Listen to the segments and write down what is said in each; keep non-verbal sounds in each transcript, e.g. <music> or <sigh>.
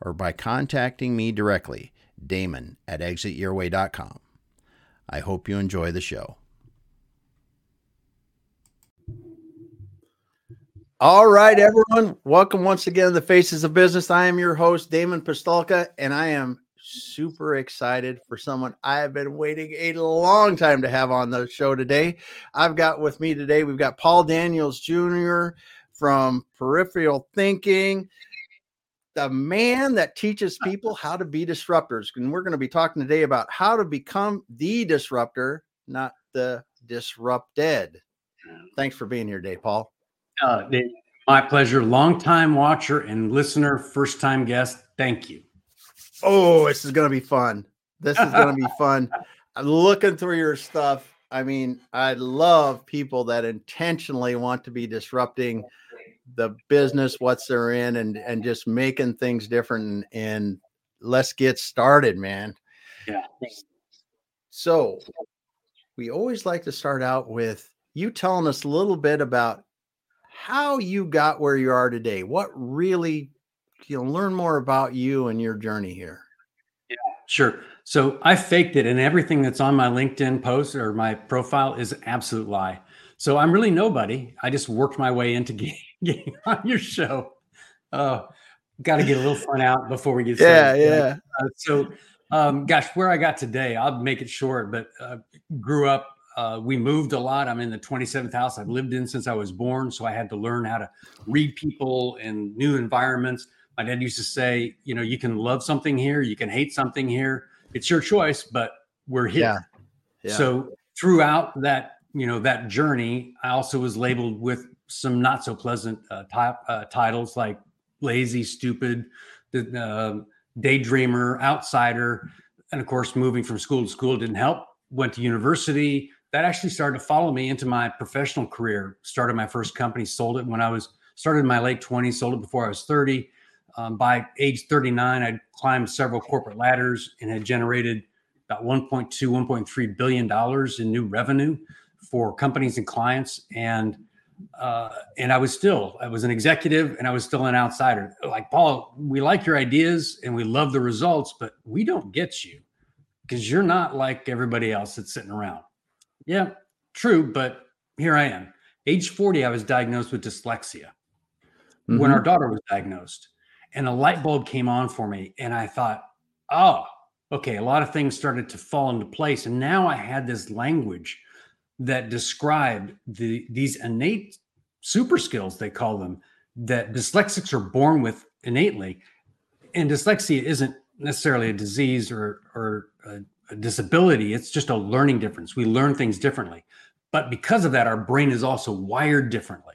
or by contacting me directly, Damon at exityourway.com. I hope you enjoy the show. All right, everyone. Welcome once again to the Faces of Business. I am your host, Damon Pistulka, and I am super excited for someone I have been waiting a long time to have on the show today. I've got with me today, we've got Paul Daniels Jr. from Peripheral Thinking, the man that teaches people how to be disruptors. And we're going to be talking today about how to become the disruptor, not the disrupted. Thanks for being here, Dave Paul. Uh, my pleasure. Long time watcher and listener, first time guest. Thank you. Oh, this is going to be fun. This is going to be fun. <laughs> I'm looking through your stuff. I mean, I love people that intentionally want to be disrupting the business, what's they're in, and and just making things different. And, and let's get started, man. Yeah. So we always like to start out with you telling us a little bit about how you got where you are today. What really you know, learn more about you and your journey here. Yeah, sure. So I faked it, and everything that's on my LinkedIn post or my profile is an absolute lie. So I'm really nobody. I just worked my way into <laughs> getting, <laughs> on your show. Uh, got to get a little fun out before we get started. Yeah, yeah. Uh, so, um, gosh, where I got today, I'll make it short. But uh, grew up uh, we moved a lot. I'm in the 27th house I've lived in since I was born. So I had to learn how to read people in new environments. My dad used to say, you know, you can love something here, you can hate something here. It's your choice, but we're here. Yeah. Yeah. So throughout that, you know, that journey, I also was labeled with some not so pleasant uh, top, uh, titles like lazy, stupid, uh, daydreamer, outsider. And of course, moving from school to school didn't help. Went to university, that actually started to follow me into my professional career. Started my first company, sold it when I was started in my late 20s, sold it before I was 30. Um, by age 39, I'd climbed several corporate ladders and had generated about 1.2, 1.3 billion dollars in new revenue for companies and clients. And uh, and I was still, I was an executive and I was still an outsider. Like Paul, we like your ideas and we love the results, but we don't get you because you're not like everybody else that's sitting around. Yeah, true. But here I am. Age 40, I was diagnosed with dyslexia mm-hmm. when our daughter was diagnosed. And a light bulb came on for me. And I thought, oh, okay, a lot of things started to fall into place. And now I had this language that described the these innate super skills, they call them, that dyslexics are born with innately. And dyslexia isn't necessarily a disease or or a, a disability. It's just a learning difference. We learn things differently. But because of that, our brain is also wired differently.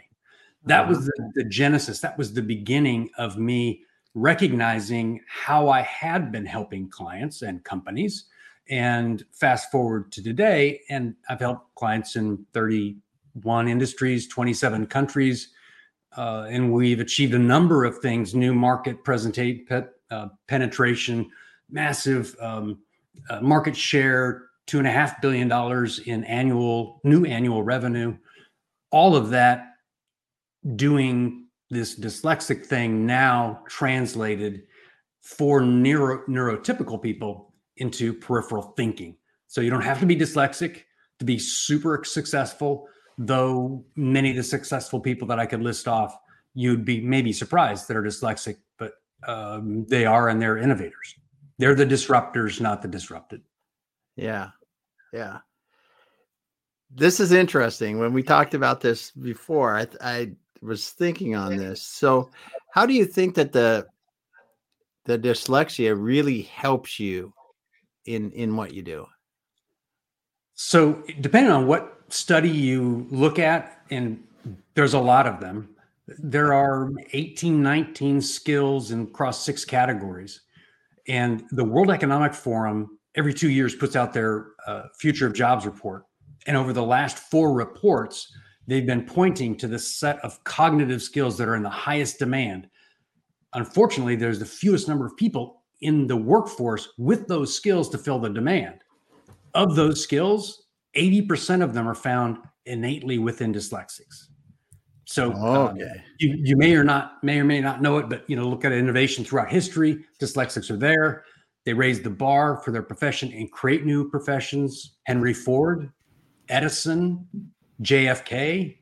That was mm-hmm. the, the genesis. That was the beginning of me recognizing how I had been helping clients and companies. And fast forward to today, and I've helped clients in 31 industries, 27 countries, uh, and we've achieved a number of things: new market uh, penetration, massive um, uh, market share, two and a half billion dollars in annual new annual revenue. All of that doing this dyslexic thing now translated for neuro, neurotypical people into peripheral thinking. So you don't have to be dyslexic to be super successful, though many of the successful people that I could list off, you'd be maybe surprised that are dyslexic, but um, they are and they're innovators. They're the disruptors, not the disrupted. Yeah. Yeah. This is interesting. When we talked about this before, I, I was thinking on this. So, how do you think that the the dyslexia really helps you in in what you do? So, depending on what study you look at, and there's a lot of them, there are 18, 19 skills and across six categories And the World Economic Forum every two years puts out their uh, Future of Jobs report. And over the last four reports, they've been pointing to the set of cognitive skills that are in the highest demand. Unfortunately, there's the fewest number of people in the workforce with those skills to fill the demand. Of those skills, 80% of them are found innately within dyslexics. So um, okay. um, you, you may or not may or may not know it, but you know, look at innovation throughout history. Dyslexics are there. They raise the bar for their profession and create new professions. Henry Ford, Edison, JFK,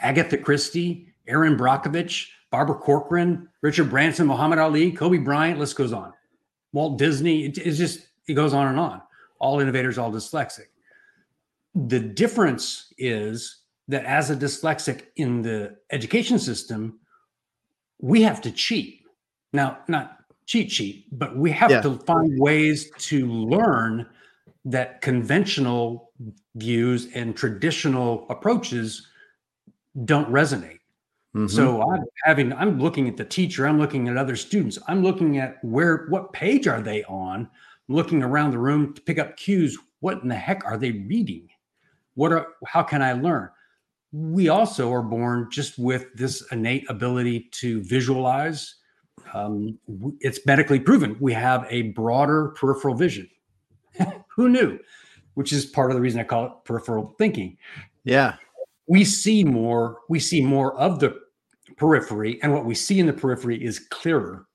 Agatha Christie, Erin Brockovich, Barbara Corcoran, Richard Branson, Muhammad Ali, Kobe Bryant, list goes on. Walt Disney, it, it's just, it goes on and on. All innovators, all dyslexic. The difference is that as a dyslexic in the education system, we have to cheat. Now, not cheat sheet, but we have yeah. to find ways to learn that conventional views and traditional approaches don't resonate. Mm-hmm. So I'm having I'm looking at the teacher, I'm looking at other students, I'm looking at where what page are they on? I'm looking around the room to pick up cues. What in the heck are they reading? What are how can I learn? We also are born just with this innate ability to visualize. Um, it's medically proven we have a broader peripheral vision. <laughs> Who knew? Which is part of the reason I call it peripheral thinking. Yeah. We see more, we see more of the periphery, and what we see in the periphery is clearer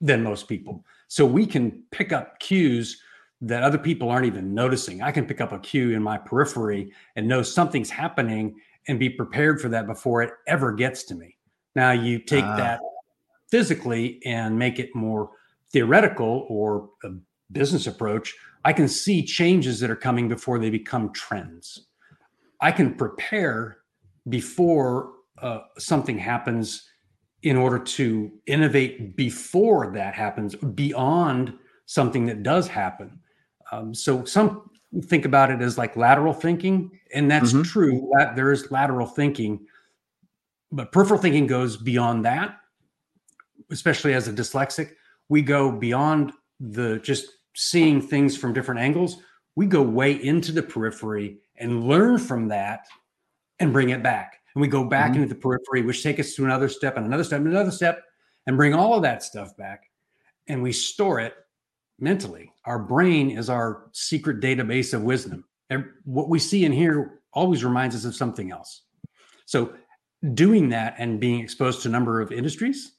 than most people. So we can pick up cues that other people aren't even noticing. I can pick up a cue in my periphery and know something's happening and be prepared for that before it ever gets to me. Now you take uh. that physically and make it more theoretical or a business approach. I can see changes that are coming before they become trends. I can prepare before uh, something happens in order to innovate before that happens beyond something that does happen. Um, so some think about it as like lateral thinking, and that's mm-hmm. true. That there is lateral thinking, but peripheral thinking goes beyond that. Especially as a dyslexic, we go beyond the just seeing things from different angles. We go way into the periphery and learn from that and bring it back and we go back mm-hmm. into the periphery, which take us to another step and another step and another step, and bring all of that stuff back, and we store it mentally. Our brain is our secret database of wisdom, and what we see in here always reminds us of something else. So, doing that and being exposed to a number of industries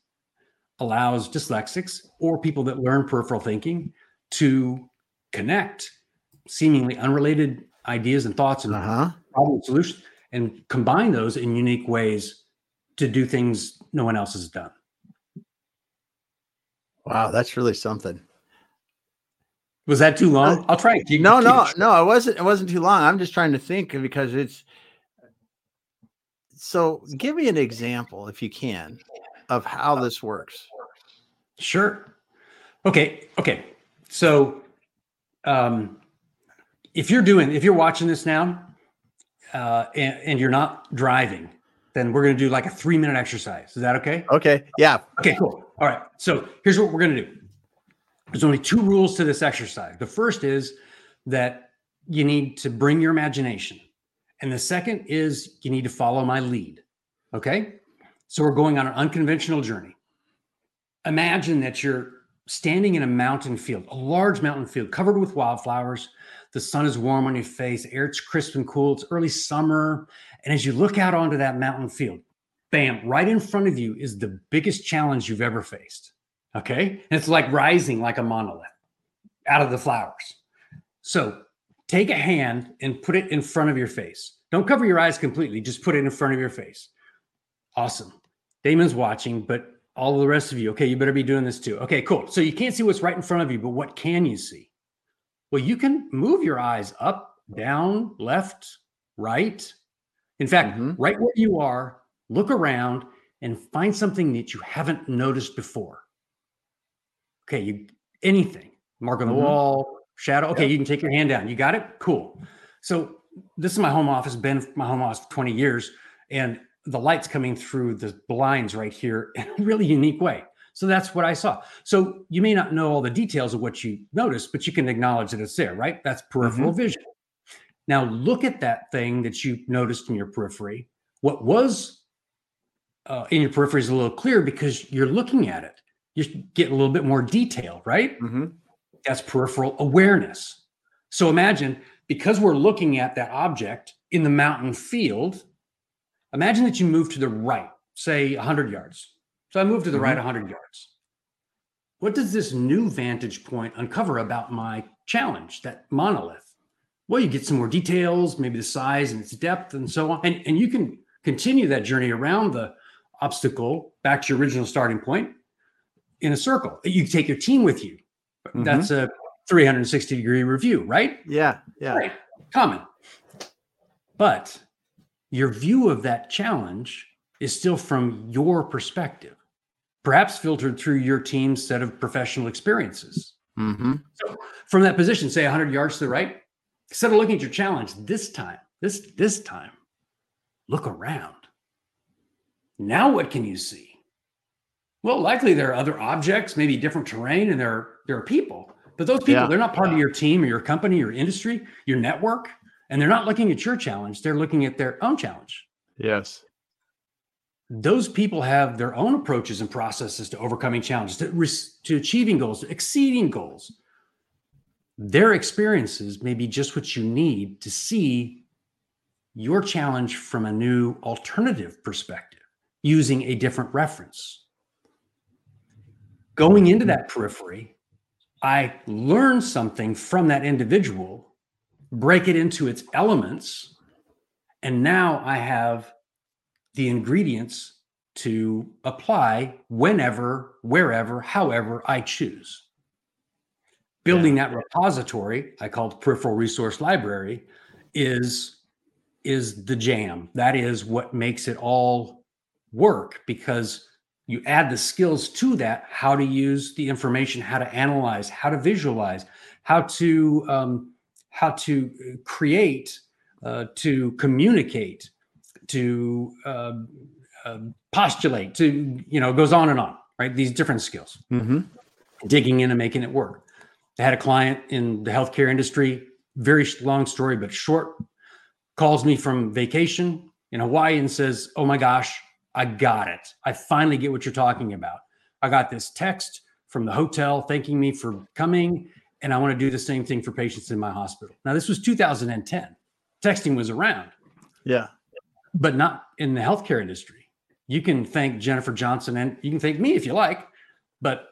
allows dyslexics or people that learn peripheral thinking to connect seemingly unrelated ideas and thoughts and uh-huh. problem solutions and combine those in unique ways to do things no one else has done. Wow, that's really something. Was that too long? Uh, I'll try. Keep, no, keep no, it no. It wasn't. It wasn't too long. I'm just trying to think because it's. So, give me an example, if you can, of how this works. Sure. Okay. Okay. So, um, if you're doing, if you're watching this now, uh, and, and you're not driving, then we're going to do like a three minute exercise. Is that okay? Okay. Yeah. Okay, cool. All right. So here's what we're going to do there's only two rules to this exercise. The first is that you need to bring your imagination, and the second is you need to follow my lead. Okay. So we're going on an unconventional journey. Imagine that you're standing in a mountain field, a large mountain field covered with wildflowers. The sun is warm on your face, air's crisp and cool. It's early summer. And as you look out onto that mountain field, bam, right in front of you is the biggest challenge you've ever faced. Okay. And it's like rising like a monolith out of the flowers. So take a hand and put it in front of your face. Don't cover your eyes completely, just put it in front of your face. Awesome. Damon's watching, but all the rest of you, okay, you better be doing this too. Okay, cool. So you can't see what's right in front of you, but what can you see? Well, you can move your eyes up, down, left, right. In fact, mm-hmm. right where you are, look around and find something that you haven't noticed before. Okay, you anything, mark on the mm-hmm. wall, shadow. Okay, yep. you can take your hand down. You got it? Cool. So this is my home office, been my home office for 20 years, and the light's coming through the blinds right here in a really unique way. So that's what I saw. So you may not know all the details of what you noticed, but you can acknowledge that it's there, right? That's peripheral mm-hmm. vision. Now look at that thing that you noticed in your periphery. What was uh, in your periphery is a little clearer because you're looking at it. You get a little bit more detail, right? Mm-hmm. That's peripheral awareness. So imagine because we're looking at that object in the mountain field, imagine that you move to the right, say 100 yards. So I move to the mm-hmm. right 100 yards. What does this new vantage point uncover about my challenge, that monolith? Well, you get some more details, maybe the size and its depth and so on. And, and you can continue that journey around the obstacle back to your original starting point in a circle. You take your team with you. Mm-hmm. That's a 360 degree review, right? Yeah. Yeah. Right. Common. But your view of that challenge is still from your perspective, perhaps filtered through your team's set of professional experiences. Mm-hmm. So from that position, say 100 yards to the right, instead of looking at your challenge this time, this this time, look around. Now what can you see? Well, likely there are other objects, maybe different terrain, and there are, there are people. But those people, yeah. they're not part of your team or your company, your industry, your network, and they're not looking at your challenge. They're looking at their own challenge. Yes. Those people have their own approaches and processes to overcoming challenges, to, to achieving goals, to exceeding goals. Their experiences may be just what you need to see your challenge from a new alternative perspective using a different reference. Going into that periphery, I learn something from that individual, break it into its elements, and now I have the ingredients to apply whenever, wherever, however I choose. Building yeah. that repository, I called peripheral resource library, is is the jam. That is what makes it all work because you add the skills to that how to use the information how to analyze how to visualize how to um, how to create uh, to communicate to uh, uh, postulate to you know goes on and on right these different skills mm-hmm. digging in and making it work i had a client in the healthcare industry very long story but short calls me from vacation in hawaii and says oh my gosh I got it. I finally get what you're talking about. I got this text from the hotel thanking me for coming, and I want to do the same thing for patients in my hospital. Now, this was 2010. Texting was around. Yeah. But not in the healthcare industry. You can thank Jennifer Johnson and you can thank me if you like, but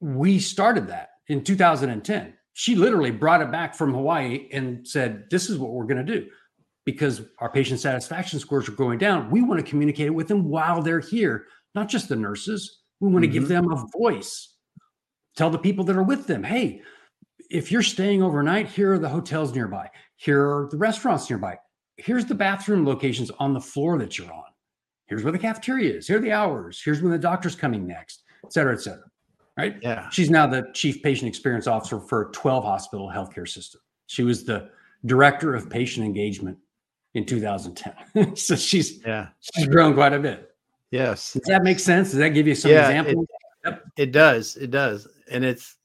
we started that in 2010. She literally brought it back from Hawaii and said, This is what we're going to do because our patient satisfaction scores are going down. We want to communicate with them while they're here, not just the nurses. We want to mm-hmm. give them a voice. Tell the people that are with them, hey, if you're staying overnight, here are the hotels nearby. Here are the restaurants nearby. Here's the bathroom locations on the floor that you're on. Here's where the cafeteria is. Here are the hours. Here's when the doctor's coming next, et cetera, et cetera. Right? Yeah. She's now the chief patient experience officer for a 12 hospital healthcare system. She was the director of patient engagement in 2010. <laughs> so she's yeah she's grown quite a bit. Yes. Does that make sense? Does that give you some yeah, examples? It, yep. it does. It does. And it's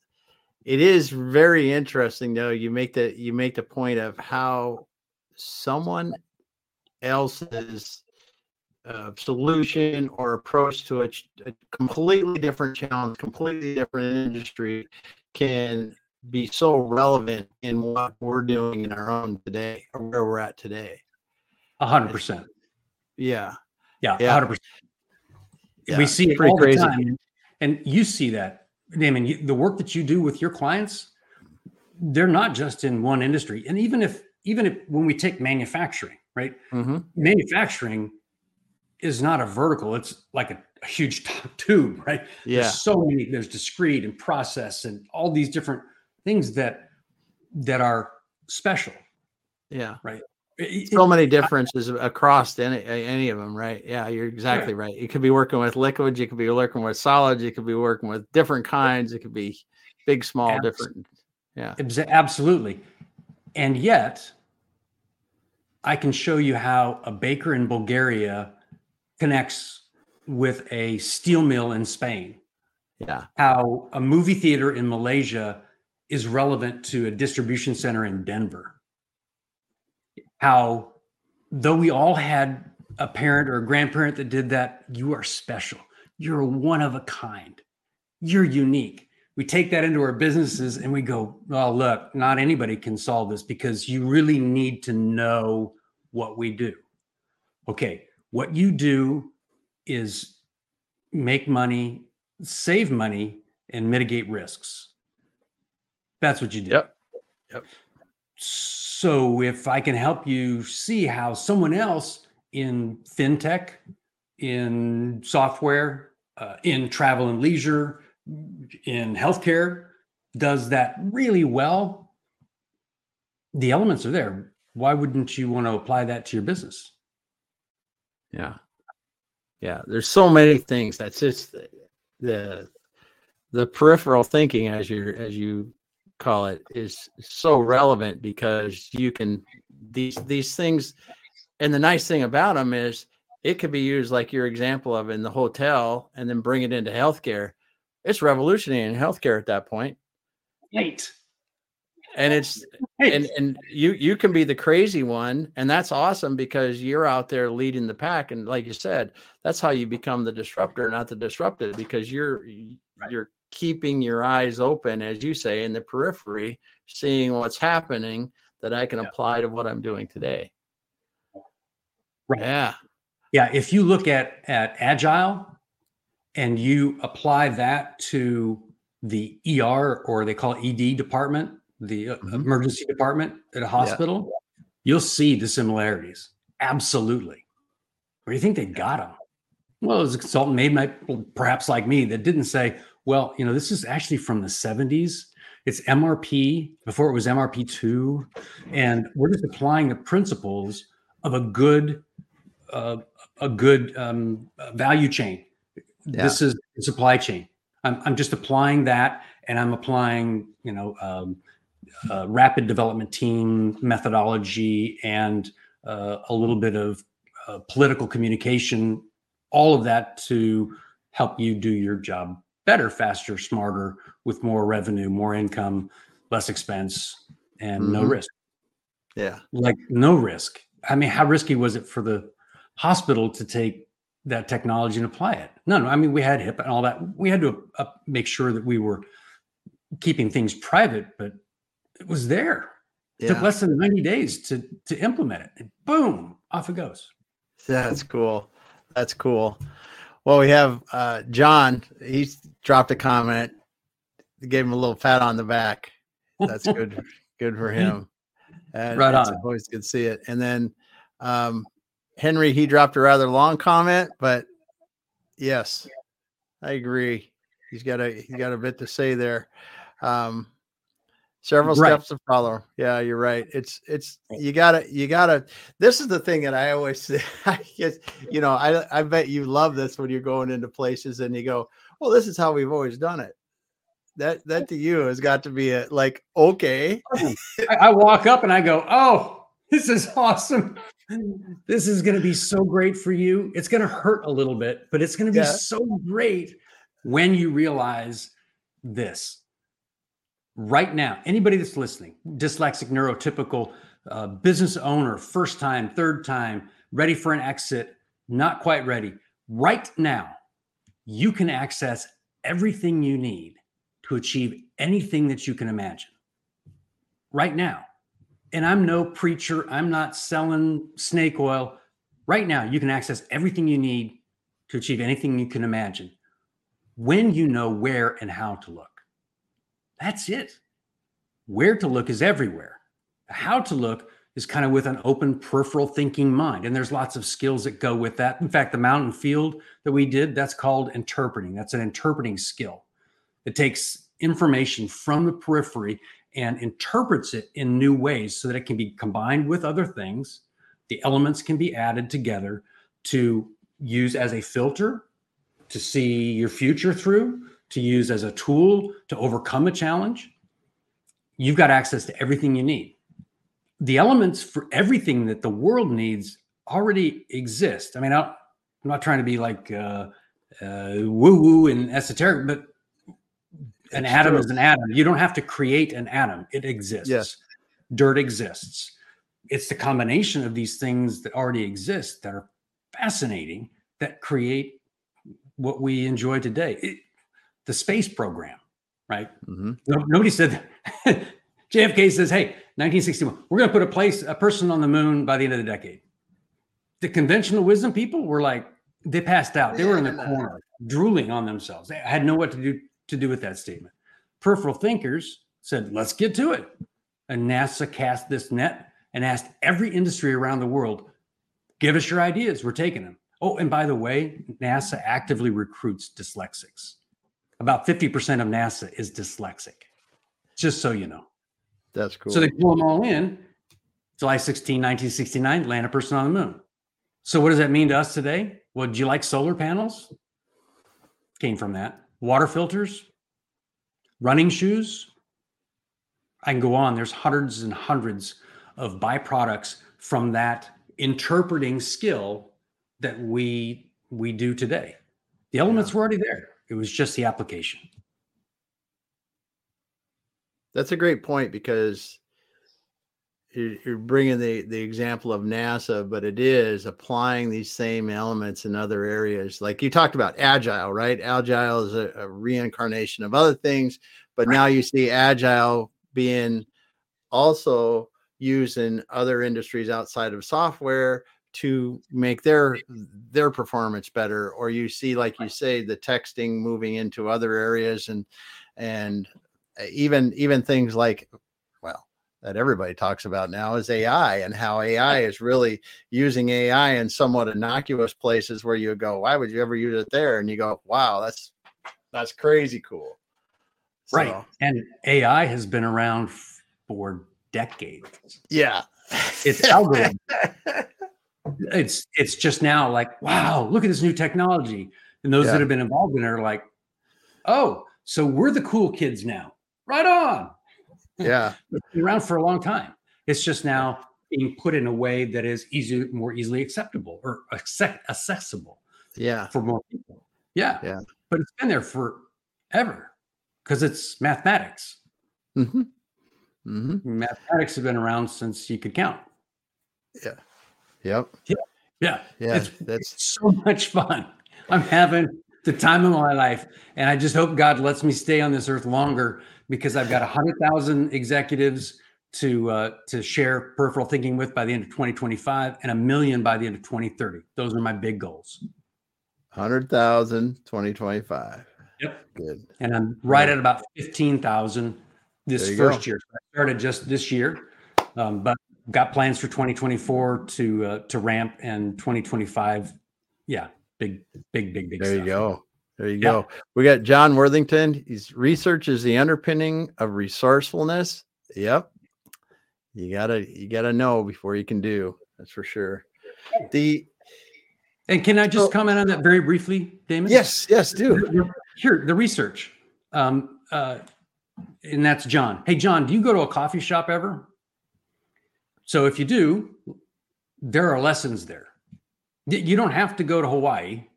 it is very interesting though. You make the you make the point of how someone else's uh, solution or approach to a, a completely different challenge, completely different industry can be so relevant in what we're doing in our own today or where we're at today A hundred percent. Yeah. Yeah. hundred percent. We see it all crazy. the time. And you see that, Damon, the work that you do with your clients, they're not just in one industry. And even if, even if when we take manufacturing, right? Mm-hmm. Manufacturing is not a vertical, it's like a, a huge t- tube, right? Yeah. There's so many, there's discrete and process and all these different things that that are special. Yeah. Right so many differences across any any of them, right? Yeah, you're exactly yeah. right. You could be working with liquids, you could be working with solids, you could be working with different kinds. It could be big, small, different. Yeah, absolutely. And yet, I can show you how a baker in Bulgaria connects with a steel mill in Spain, Yeah. How a movie theater in Malaysia is relevant to a distribution center in Denver. How, though we all had a parent or a grandparent that did that, you are special. You're one of a kind. You're unique. We take that into our businesses and we go, oh, look, not anybody can solve this because you really need to know what we do. Okay, what you do is make money, save money, and mitigate risks. That's what you do. Yep. Yep. So if I can help you see how someone else in fintech, in software, uh, in travel and leisure, in healthcare does that really well, the elements are there. Why wouldn't you want to apply that to your business? Yeah. Yeah. There's so many things. That's just the, the the peripheral thinking as you as you call it is so relevant because you can these these things and the nice thing about them is it could be used like your example of in the hotel and then bring it into healthcare it's revolutionary in healthcare at that point. Right. And it's and and you you can be the crazy one and that's awesome because you're out there leading the pack and like you said that's how you become the disruptor not the disrupted because you're right. you're keeping your eyes open as you say in the periphery seeing what's happening that i can yeah. apply to what i'm doing today. Right. Yeah. Yeah if you look at at agile and you apply that to the ER or they call it ED department, the uh, mm-hmm. emergency department at a hospital, yeah. you'll see the similarities. Absolutely. Do you think they got them? Well, as a consultant, maybe my, perhaps like me, that didn't say, well, you know, this is actually from the 70s. It's MRP before it was MRP2. And we're just applying the principles of a good, uh, a good um, value chain yeah. this is supply chain. I'm, I'm just applying that and I'm applying, you know, um, uh, rapid development team methodology and uh, a little bit of uh, political communication, all of that to help you do your job better, faster, smarter, with more revenue, more income, less expense, and mm-hmm. no risk. Yeah. Like no risk. I mean, how risky was it for the hospital to take that technology and apply it. No, no. I mean, we had HIPAA and all that. We had to uh, make sure that we were keeping things private, but it was there. It yeah. took less than 90 days to to implement it. And boom, off it goes. That's cool. That's cool. Well, we have uh, John. He's dropped a comment. Gave him a little pat on the back. That's <laughs> good. good for him. And right on. Always good to see it. And then um, Henry, he dropped a rather long comment, but yes, I agree. He's got a he's got a bit to say there. Um, several right. steps to follow. Yeah, you're right. It's it's you gotta you gotta. This is the thing that I always <laughs> say. I guess you know I I bet you love this when you're going into places and you go, well, this is how we've always done it. That that to you has got to be a like okay. I, I walk up and I go, oh, this is awesome this is going to be so great for you. It's going to hurt a little bit, but it's going to be yeah. so great when you realize this. Right now, anybody that's listening, dyslexic, neurotypical, uh, business owner, first time, third time, ready for an exit, not quite ready. Right now, you can access everything you need to achieve anything that you can imagine. Right now and I'm no preacher. I'm not selling snake oil. Right now, you can access everything you need to achieve anything you can imagine when you know where and how to look. That's it. Where to look is everywhere. How to look is kind of with an open peripheral thinking mind. And there's lots of skills that go with that. In fact, the mountain field that we did, that's called interpreting. That's an interpreting skill. It takes information from the periphery and interprets it in new ways so that it can be combined with other things. The elements can be added together to use as a filter to see your future through, to use as a tool to overcome a challenge. You've got access to everything you need. The elements for everything that the world needs already exist. I mean, I am not trying to be like uh, uh, woo woo and esoteric, but An It's atom true. is an atom. You don't have to create an atom. It exists. Yes. Dirt exists. It's the combination of these things that already exist that are fascinating that create what we enjoy today. It- the space program, right? Mhm. No, nobody said <laughs> JFK says, "Hey, 1961, we're going to put a place, a person on the moon by the end of the decade." The conventional wisdom people were like, they passed out. They were in the corner, drooling on themselves. They had no what to do to do with that statement. Peripheral thinkers said, "Let's get to it." And NASA cast this net and asked every industry around the world, "Give us your ideas. We're taking them." Oh, and by the way, NASA actively recruits dyslexics. About 50% of NASA is dyslexic. Just so you know. That's cool. So they pull them all in. July 16, 1969, land a person on the moon. So what does that mean to us today? Well, do you like solar panels? Came from that. Water filters, running shoes. I can go on. There's hundreds and hundreds of byproducts from that interpreting skill that we we do today. The elements were already there. It was just the application. That's a great point because you're bringing the the example of NASA, but it is applying these same elements in other areas. Like you talked about agile, right? Agile is a, a reincarnation of other things, but now you see agile being also used in other industries outside of software to make their their performance better or you see like you say the texting moving into other areas and and uh, even even things like that everybody talks about now is AI and how AI is really using AI in somewhat innocuous places where you go why would you ever use it there and you go wow that's that's crazy cool Right. And AI has been around for decades. yeah It's algorithm. it's it's just now like, wow, look at this new technology. And those Yeah. that have been involved in it are like, oh, so we're the cool kids now. Right on. Yeah <laughs> It's been around for a long time. It's just now being put in a way that is easy, more easily acceptable or accept, accessible yeah for more people. Yeah. Yeah. But it's been there forever because it's mathematics. hmm hmm Mathematics have been around since you could count. Yeah. Yep Yeah. yeah It's- that's <laughs> so much fun. I'm having the time of my life. And I just hope God lets me stay on this earth longer because I've got 100,000 executives to uh, to share peripheral thinking with by the end of 2025 and a million by the end of 2030. Those are my big goals. 100,000 2025 Yep. good And I'm right at about 15,000 this first go. year. So I started just this year, um, but got plans for 2024 to uh, to ramp and 2025. Yeah, big, big, big, big There you go. There you Yeah. go. We got John Worthington. He's research is the underpinning of resourcefulness. Yep. You gotta you gotta know before you can do. That's for sure. The And can I just So- comment on that very briefly, Damon? yes, yes, do. Here, the research. Um, uh, and that's John. Hey, John, do you go to a coffee shop ever? So if you do, there are lessons there. You don't have to go to Hawaii,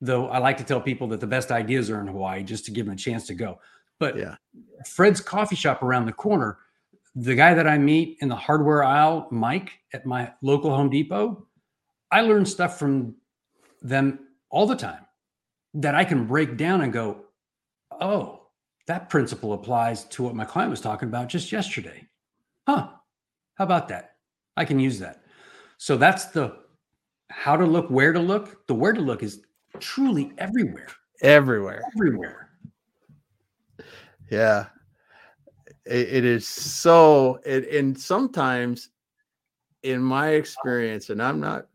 though I like to tell people that the best ideas are in Hawaii just to give them a chance to go. But Yeah. Fred's coffee shop around the corner, the guy that I meet in the hardware aisle, Mike at my local Home Depot, I learn stuff from them all the time that I can break down and go, oh, that principle applies to what my client was talking about just yesterday. Huh. How about that? I can use that. So that's the how to look, where to look. The where to look is truly everywhere, Everywhere. everywhere. Yeah. It, it is so it, and sometimes in my experience, and I'm not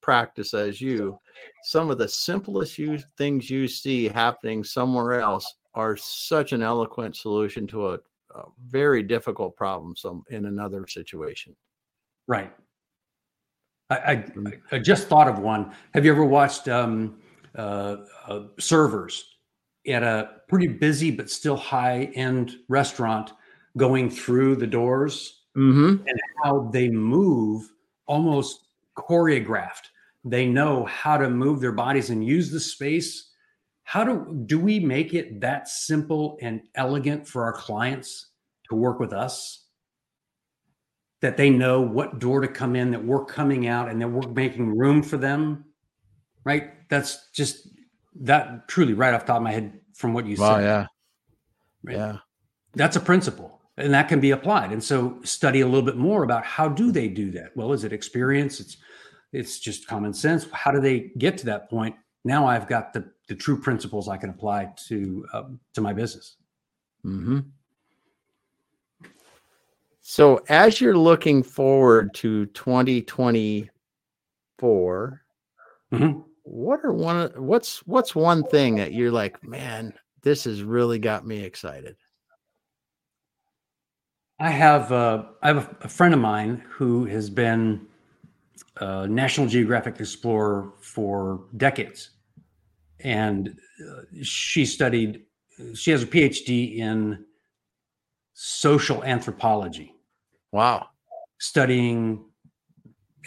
practice as you, some of the simplest you, things you see happening somewhere else are such an eloquent solution to a, a very difficult problem some in another situation. Right. I, I, I just thought of one. Have you ever watched um, uh, uh, servers at a pretty busy but still high end restaurant going through the doors? Mm-hmm. how they move almost choreographed. They know how to move their bodies and use the space how do do we make it that simple and elegant for our clients to work with us that they know what door to come in that we're coming out and that we're making room for them right? That's just that truly right off top of my head from what you wow, said. yeah. Right? yeah. That's a principle and that can be applied. And so study a little bit more about how do they do that? Well is it experience? It's it's just common sense. How do they get to that point? Now i've got the the true principles i can apply to um, to my business. Mm-hmm. so as you're looking forward to 2024 Mhm. What are one what's what's one thing that you're like man this has really got me excited I have uh, I have a, a friend of mine who has been a National Geographic explorer for decades, and uh, she studied. She has a PhD in social anthropology, wow. Studying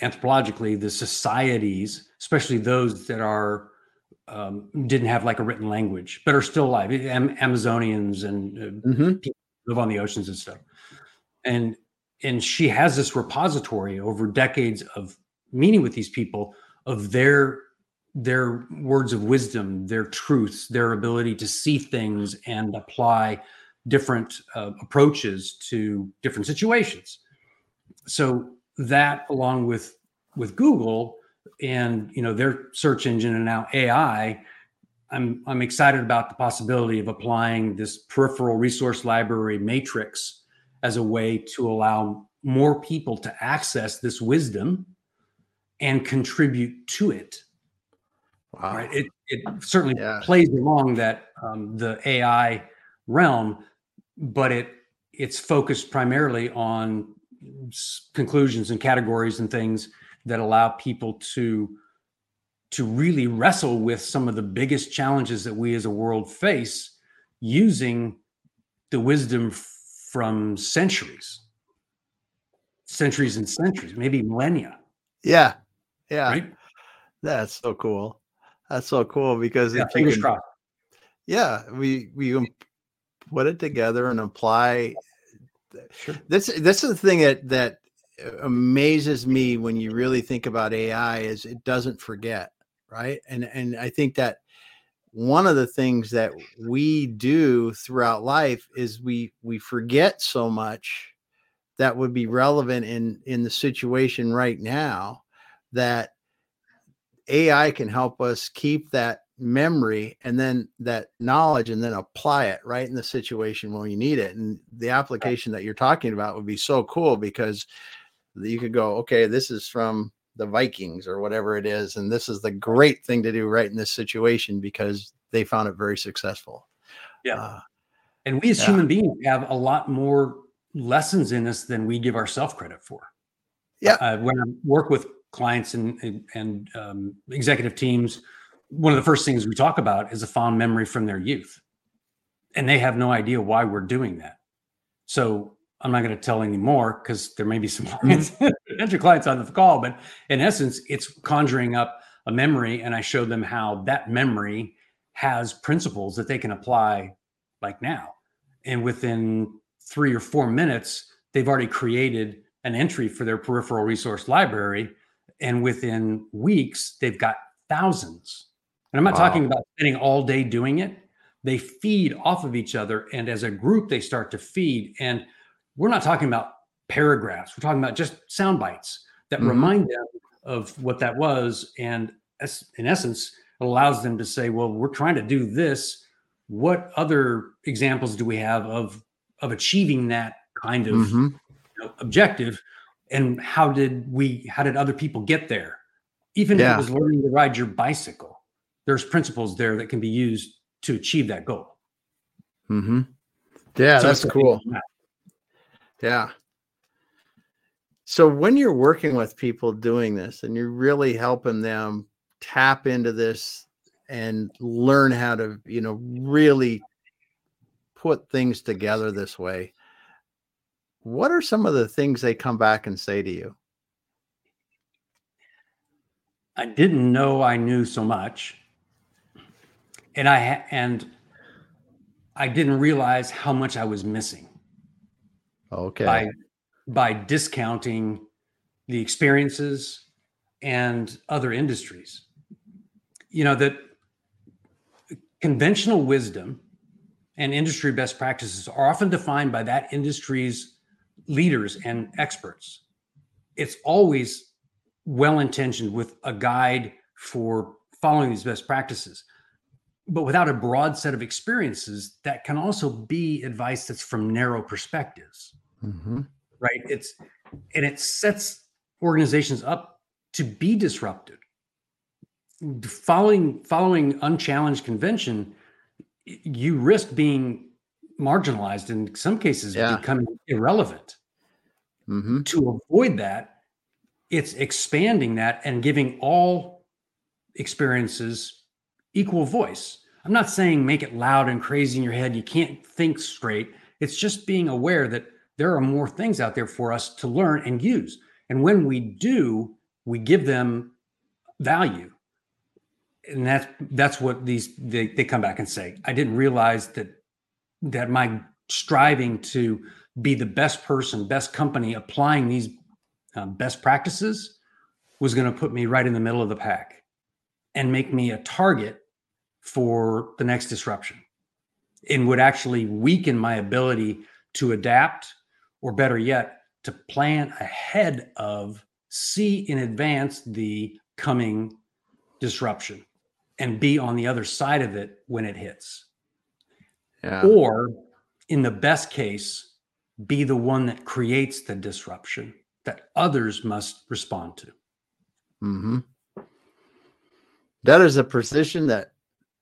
anthropologically the societies, especially those that are um, didn't have like a written language but are still alive, Am- Amazonians and uh, mm-hmm. live on the oceans and stuff. And and she has this repository over decades of meeting with these people of their their words of wisdom, their truths, their ability to see things and apply different uh, approaches to different situations. So that, along with with Google and you know their search engine and now AI, I'm I'm excited about the possibility of applying this peripheral resource library matrix as a way to allow more people to access this wisdom and contribute to it. wow Right? It it certainly Yeah. plays along that um, the AI realm, but it it's focused primarily on conclusions and categories and things that allow people to to really wrestle with some of the biggest challenges that we as a world face using the wisdom from centuries. Centuries and centuries maybe millennia. Yeah. Yeah. Right? That's so cool. That's so cool because yeah fingers crossed. Yeah we we can put it together and apply sure. This this is the thing that that amazes me when you really think about ai is it doesn't forget right? And and i think that one of the things that we do throughout life is we we forget so much that would be relevant in in the situation right now that ai can help us keep that memory and then that knowledge and then apply it right in the situation when you need it. And the application that you're talking about would be so cool because you could go okay this is from the vikings or whatever it is and this is the great thing to do right in this situation because they found it very successful Yeah. Uh, And we as Yeah. human beings have a lot more lessons in us than we give ourselves credit for. Yeah. Uh, when I work with clients and and, and um, executive teams, one of the first things we talk about is a fond memory from their youth, and they have no idea why we're doing that. So I'm not going to tell any more because there may be some clients, mm-hmm. <laughs> potential clients on the call. But in essence, it's conjuring up a memory, and I show them how that memory has principles that they can apply like now. And within three or four minutes, they've already created an entry for their peripheral resource library. And within weeks, they've got thousands. And I'm not Wow. talking about spending all day doing it. They feed off of each other. And as a group, they start to feed. And we're not talking about paragraphs, we're talking about just sound bites that Mhm. remind them of what that was. And as, in essence, it allows them to say, well, we're trying to do this. What other examples do we have of of achieving that kind of mhm. you know, objective? And how did we? How did other people get there? Even if it was learning to ride your bicycle, there's principles there that can be used to achieve that goal. Mm-hmm. Yeah, So that's cool. Yeah. So when you're working with people doing this and you're really helping them tap into this and learn how to, you know, really put things together this way, what are some of the things they come back and say to you? I didn't know I knew so much. and I and I didn't realize how much I was missing Okay. by by discounting the experiences and other industries. You know that conventional wisdom and industry best practices are often defined by that industry's leaders and experts. It's always well intentioned with a guide for following these best practices. But without a broad set of experiences, that can also be advice that's from narrow perspectives, hmm right? It's and it sets organizations up to be disrupted. Following following unchallenged convention, you risk being marginalized in some cases Yeah. becoming irrelevant hmm to avoid that, it's expanding that and giving all experiences equal voice. I'm not saying make it loud and crazy in your head. You can't think straight. It's just being aware that there are more things out there for us to learn and use. And when we do, we give them value. And that's that's what these they, they come back and say. I didn't realize that that my striving to be the best person, best company applying these um, best practices was going to put me right in the middle of the pack and make me a target for the next disruption and would actually weaken my ability to adapt or better yet to plan ahead of see in advance the coming disruption and be on the other side of it when it hits Yeah. or in the best case be the one that creates the disruption that others must respond to hmm That is a position that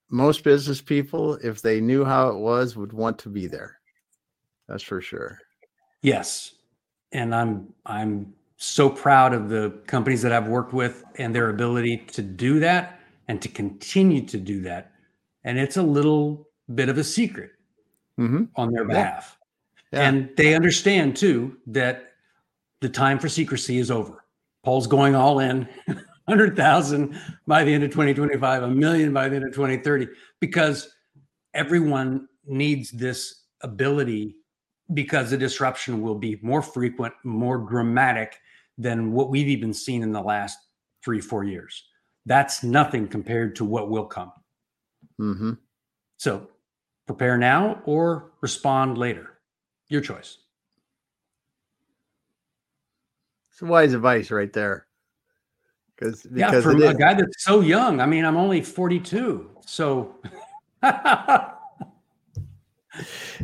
most business people, if they knew how it was, would want to be there. That's for sure. Yes and i'm i'm so proud of the companies that i've worked with and their ability to do that and to continue to do that and it's a little bit of a secret hmm on their Yeah. behalf Yeah. and they understand too that the time for secrecy is over. Paul's going all in, <laughs> 100,000 by the end of 2025, a million by the end of 2030, because everyone needs this ability because the disruption will be more frequent, more dramatic than what we've even seen in the last three, four years. That's nothing compared to what will come. hmm So prepare now or respond later. Your choice. It's wise advice right there. Because Yeah, from a guy that's so young. I mean, I'm only 42. So <laughs>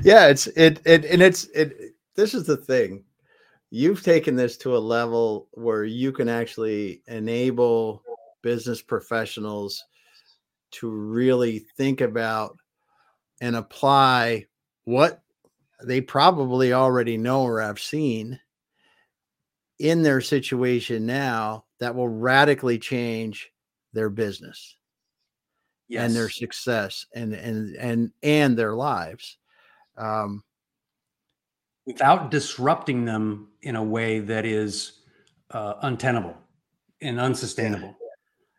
yeah, it's it it and it's it. This is the thing. You've taken this to a level where you can actually enable business professionals to really think about and apply what they probably already know or have seen in their situation now that will radically change their business yes. and their success and and and and their lives um without disrupting them in a way that is uh, untenable and unsustainable.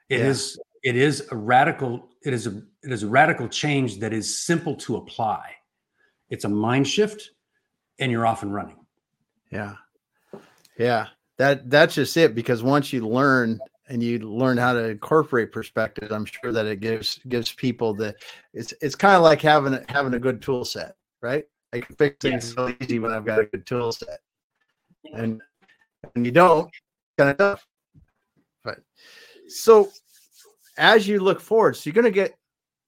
It Yeah. is it is a radical it is a it is a radical change that is simple to apply. It's a mind shift and you're off and running. yeah yeah that that's just it because once you learn and you learn how to incorporate perspective i'm sure that it gives gives people the it's it's kind of like having having a good tool set right i can fix things so easy when i've got a good tool set and when you don't kind of tough but so as you look forward so you're going to get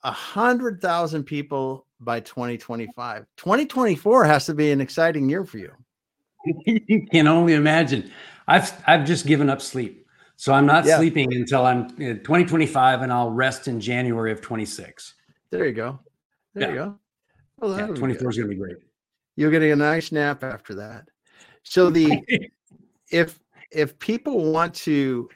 a hundred thousand people by 2025 2024 has to be an exciting year for you <laughs> you can only imagine. I've I've just given up sleep. So I'm not Yeah. sleeping until I'm uh, 2025 and I'll rest in January of 26. There you go. There you go. Well, Yeah, that'll 24 is going to be great. You're getting a nice nap after that. So the if if people want to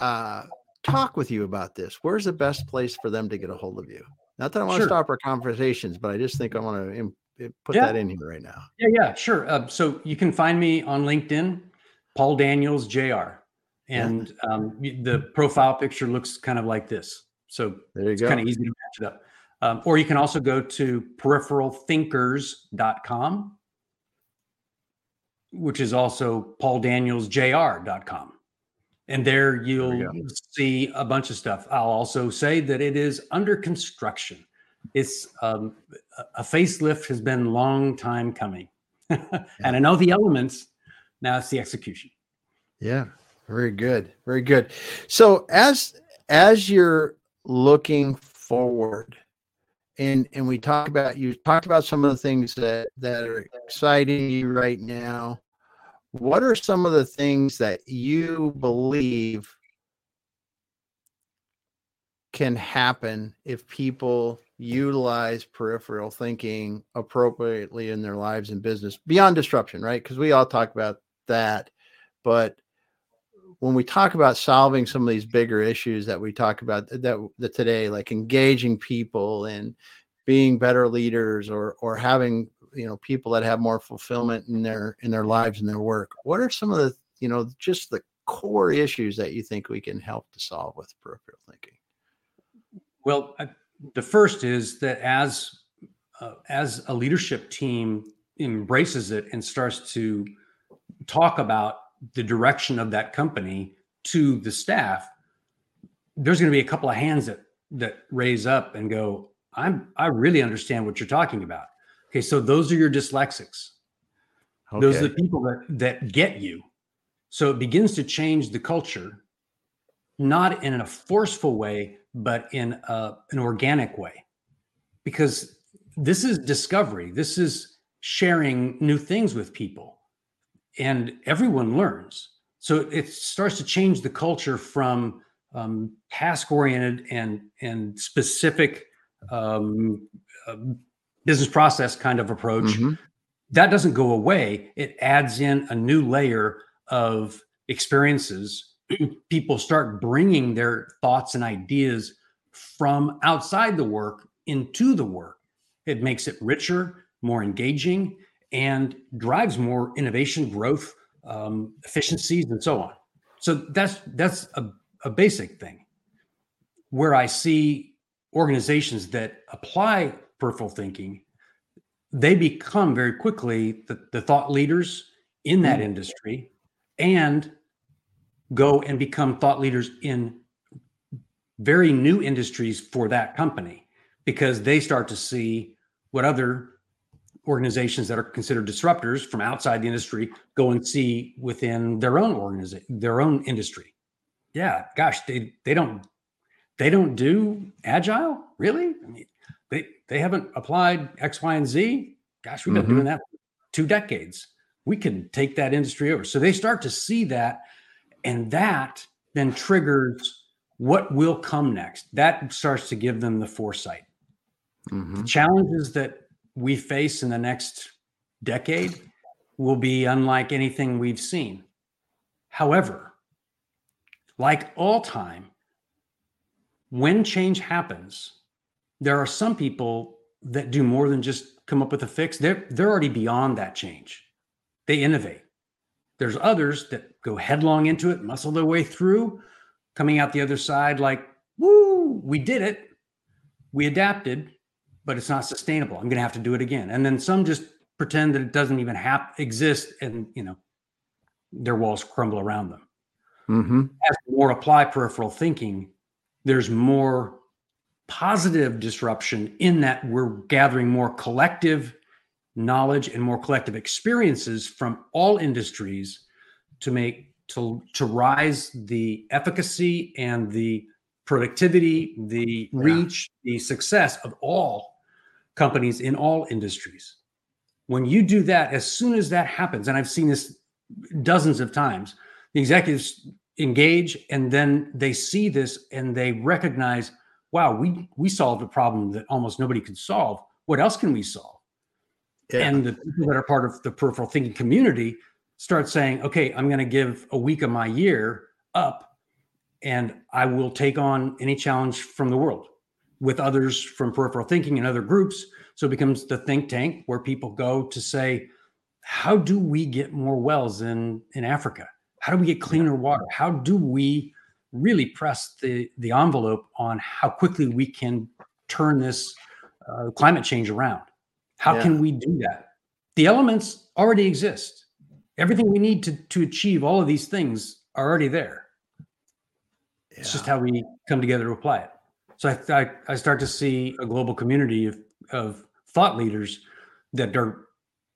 uh talk with you about this, where's the best place for them to get a hold of you? Not that I want Sure. to stop our conversations, but I just think I want to put Yeah. that in here right now. Yeah, yeah, sure. Uh, so you can find me on LinkedIn, Paul Daniels Jr. And um, the profile picture looks kind of like this. So There you it's go. kind of easy to match it up. Um, or you can also go to peripheralthinkers.com, which is also pauldanielsjr.com. And there you'll there see a bunch of stuff. I'll also say that it is under construction. It's um, a facelift has been long time coming. <laughs> and I know the elements. Now it's the execution. Yeah, very good. Very good. So as as you're looking forward and and we talk about you talked about some of the things that that are exciting you right now. What are some of the things that you believe can happen if people utilize peripheral thinking appropriately in their lives and business beyond disruption right? Because we all talk about that but when we talk about solving some of these bigger issues that we talk about that, that today, like engaging people and being better leaders or or having you know people that have more fulfillment in their in their lives and their work, what are some of the you know just the core issues that you think we can help to solve with peripheral thinking? Well, the first is that as uh, as a leadership team embraces it and starts to talk about the direction of that company to the staff, there's going to be a couple of hands that that raise up and go, "I'm I really understand what you're talking about." Okay, so those are your dyslexics. Okay. Those are the people that that get you. So it begins to change the culture, not in a forceful way, but in a, an organic way, because this is discovery. This is sharing new things with people and everyone learns. So it starts to change the culture from um, task oriented and and specific um, uh, business process kind of approach. Mm-hmm. That doesn't go away. It adds in a new layer of experiences. <clears throat> People start bringing their thoughts and ideas from outside the work into the work. It makes it richer, more engaging, and drives more innovation, growth, um, efficiencies, and so on. So that's that's a, a basic thing. Where I see organizations that apply peripheral thinking, they become very quickly the, the thought leaders in that mm-hmm. industry and go and become thought leaders in very new industries for that company because they start to see what other organizations that are considered disruptors from outside the industry go and see within their own organization, their own industry. Yeah, gosh, they they don't they don't do agile, really? I mean, they they haven't applied X, Y, and Z. Gosh, we've been mm-hmm. doing that for two decades. We can take that industry over. So they start to see that, and that then triggers what will come next. That starts to give them the foresight. Mm-hmm. The challenges that we face in the next decade will be unlike anything we've seen. However, like all time, when change happens, there are some people that do more than just come up with a fix. They're, they're already beyond that change. They innovate. There's others that go headlong into it, muscle their way through, coming out the other side like, woo, we did it. We adapted but it's not sustainable. I'm going to have to do it again. And then some just pretend that it doesn't even have exist, and you know, their walls crumble around them. Mm-hmm. As more apply peripheral thinking, there's more positive disruption in that we're gathering more collective knowledge and more collective experiences from all industries to make to to rise the efficacy and the productivity, the yeah. reach, the success of all companies in all industries. When you do that, as soon as that happens, and I've seen this dozens of times, the executives engage and then they see this and they recognize, wow, we we solved a problem that almost nobody could solve. What else can we solve? Yeah. And the people that are part of the peripheral thinking community start saying, okay, I'm going to give a week of my year up and I will take on any challenge from the world with others from peripheral thinking and other groups. So it becomes the think tank where people go to say, how do we get more wells in, in Africa? How do we get cleaner water? How do we really press the, the envelope on how quickly we can turn this uh, climate change around? How Yeah. can we do that? The elements already exist. Everything we need to, to achieve all of these things are already there. It's just how we come together to apply it. So I, I, I start to see a global community of, of thought leaders that are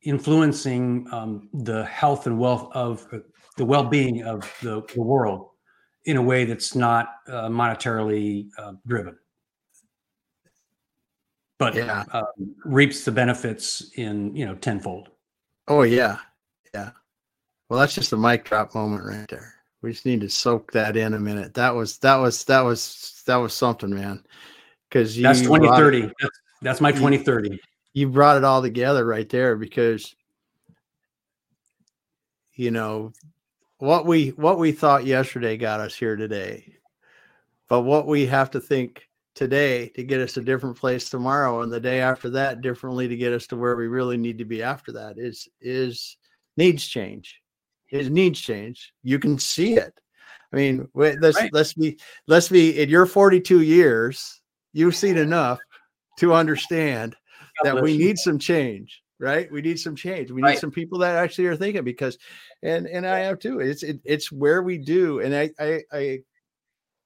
influencing um, the health and wealth of uh, the well-being of the, the world in a way that's not uh, monetarily uh, driven, but Yeah. uh, reaps the benefits in you know tenfold. Oh yeah, yeah. Well, that's just a mic drop moment right there. We just need to soak that in a minute. That was that was that was that was something, man. Because That's it- 2030. That's, that's my You- 2030. you brought it all together right there because you know what we what we thought yesterday got us here today but what we have to think today to get us a different place tomorrow and the day after that differently to get us to where we really need to be after that is is needs change it needs change you can see it. I mean wait, let's Right. let's be let's be in your 42 years you've seen <laughs> enough to understand that we you. need some change right? We need some change. We need some people that actually are thinking because and and i have too. It's it, it's where we do and i i i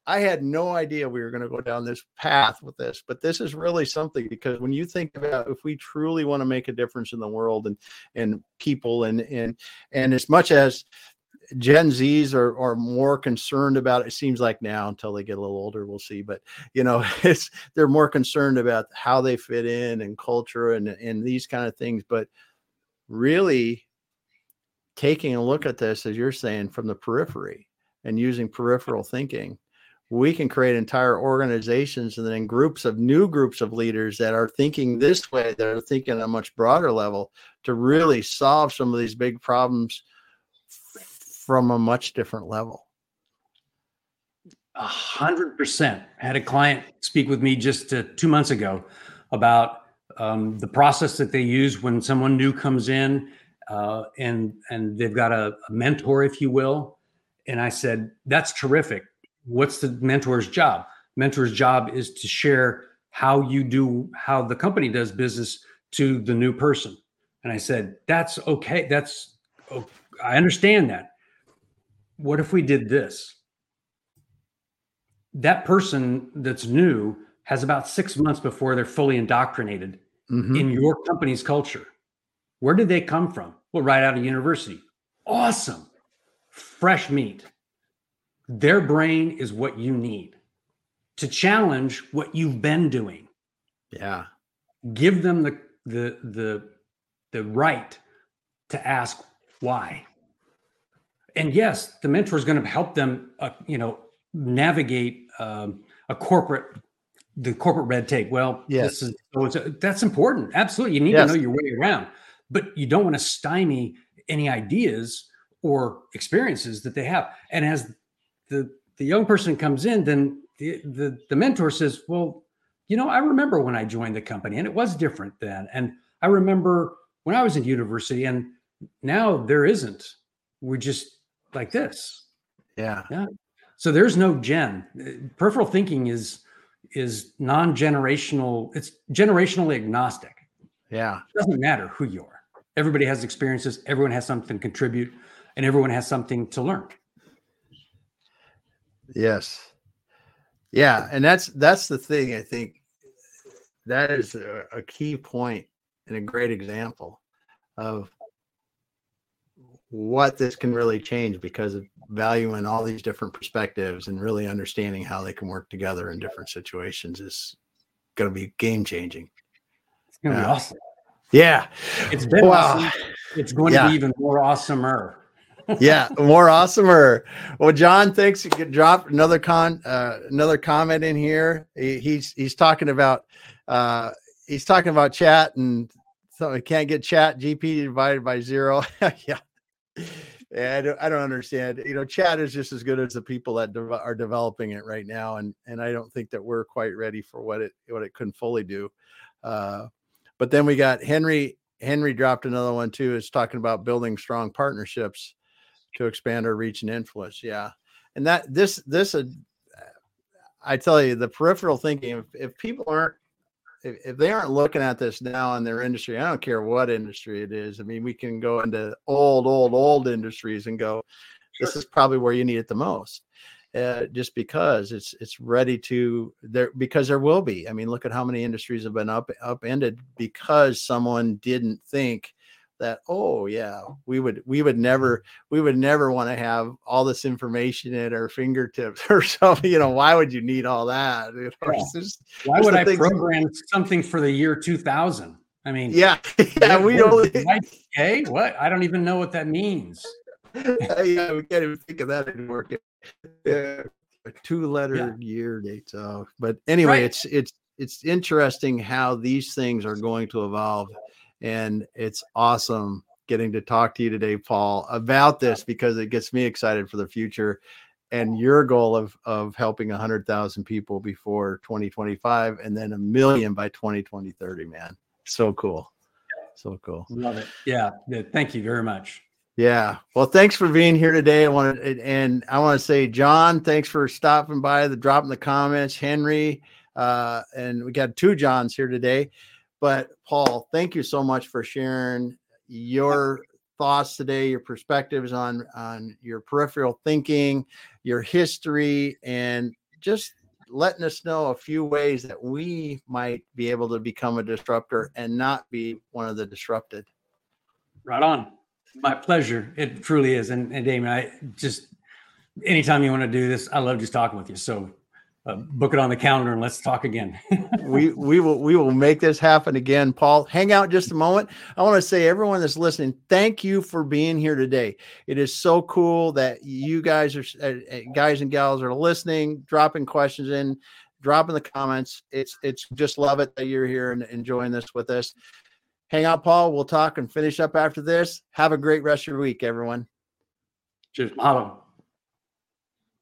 I had no idea we were going to go down this path with this, but this is really something because when you think about if we truly want to make a difference in the world and and people and and and as much as Gen Zs are are more concerned about it, seems like now until they get a little older, we'll see. But you know, <laughs> it's they're more concerned about how they fit in and culture and and these kind of things. But really taking a look at this, as you're saying, from the periphery and using peripheral thinking, we can create entire organizations and then groups of new groups of leaders that are thinking this way, that are thinking on a much broader level to really solve some of these big problems from a much different level. A hundred percent. Had a client speak with me just uh, two months ago about um, the process that they use when someone new comes in, uh, and and they've got a, a mentor, if you will. And I said, "That's terrific. What's the mentor's job? Mentor's job is to share how you do, how the company does business to the new person." And I said, "That's okay. That's oh, I understand that. What if we did this?" that person that's new has about six months before they're fully indoctrinated Mhm. in your company's culture. Where did they come from? Well, right out of university. Awesome. Fresh meat. Their brain is what you need to challenge what you've been doing. Yeah. Give them the the the the right to ask why. And yes, the mentor is going to help them, uh, you know, navigate um, a corporate the corporate red tape. Well, Yes. is so it's, that's important. Absolutely, you need Yes. to know your way around, but you don't want to stymie any ideas or experiences that they have. And as the the young person comes in, then the the, the mentor says, "Well, you know, I remember when I joined the company, and it was different then, and I remember when I was in university, and now there isn't. We're just like this." Yeah. So there's no gen. Peripheral thinking is is non-generational. It's generationally agnostic. Yeah. It doesn't matter who you are. Everybody has experiences. Everyone has something to contribute, and everyone has something to learn. Yes. Yeah, and that's that's the thing. I think that is a, a key point and a great example of what this can really change because of valuing all these different perspectives and really understanding how they can work together in different situations is going to be game changing. It's going to be awesome. Yeah. It's been Wow. awesome. It's going to be even more awesomer. Yeah, more awesomer. Well, John, thanks. You could drop another con, uh, another comment in here. He, he's he's talking about uh, he's talking about chat and so I can't get chat GP divided by zero. <laughs> yeah, yeah. I don't, I don't understand. You know, chat is just as good as the people that dev- are developing it right now, and and I don't think that we're quite ready for what it what it couldn't fully do. Uh, but then we got Henry. Henry dropped another one too. Is talking about building strong partnerships to expand our reach and influence. Yeah. And that this this uh, I tell you, the peripheral thinking, if, if people aren't if, if they aren't looking at this now in their industry, I don't care what industry it is. I mean, we can go into old, old, old industries and go, this is probably where you need it the most. Uh, just because it's it's ready to there because there will be. I mean, look at how many industries have been up upended because someone didn't think that oh yeah we would we would mm-hmm. never we would never want to have all this information at our fingertips <laughs> or something you know why would you need all that You know, Yeah. it's just- Why would I program something for the year 2000? I mean, yeah <laughs> yeah we don't Okay, what? I don't even know what that means. <laughs> yeah we can't even think of that anymore yeah, a two letter Yeah. year date so but anyway Right. it's it's it's interesting how these things are going to evolve and it's awesome getting to talk to you today paul about this because it gets me excited for the future and your goal of of helping 100,000 people before 2025 and then a million by 2020 30 man so cool so cool Love it. Yeah. yeah, Thank you very much. yeah. Well, thanks for being here today. I want to, and I want to say, John, thanks for stopping by, the dropping the comments, Henry, uh, and we got two Johns here today. But Paul, thank you so much for sharing your thoughts today, your perspectives on on your peripheral thinking, your history, and just letting us know a few ways that we might be able to become a disruptor and not be one of the disrupted. Right on. My pleasure. It truly is. And, and I just anytime you want to do this, I love just talking with you. So uh, book it on the calendar and let's talk again. <laughs> we we will we will make this happen again. Paul hang out just a moment. I want to say everyone that's listening thank you for being here today. It is so cool that you guys are uh, uh, guys and gals are listening dropping questions in dropping the comments. It's it's just love it that you're here and enjoying this with us. Hang out paul. We'll talk and finish up after this. Have a great rest of your week everyone. Cheers, mahalo.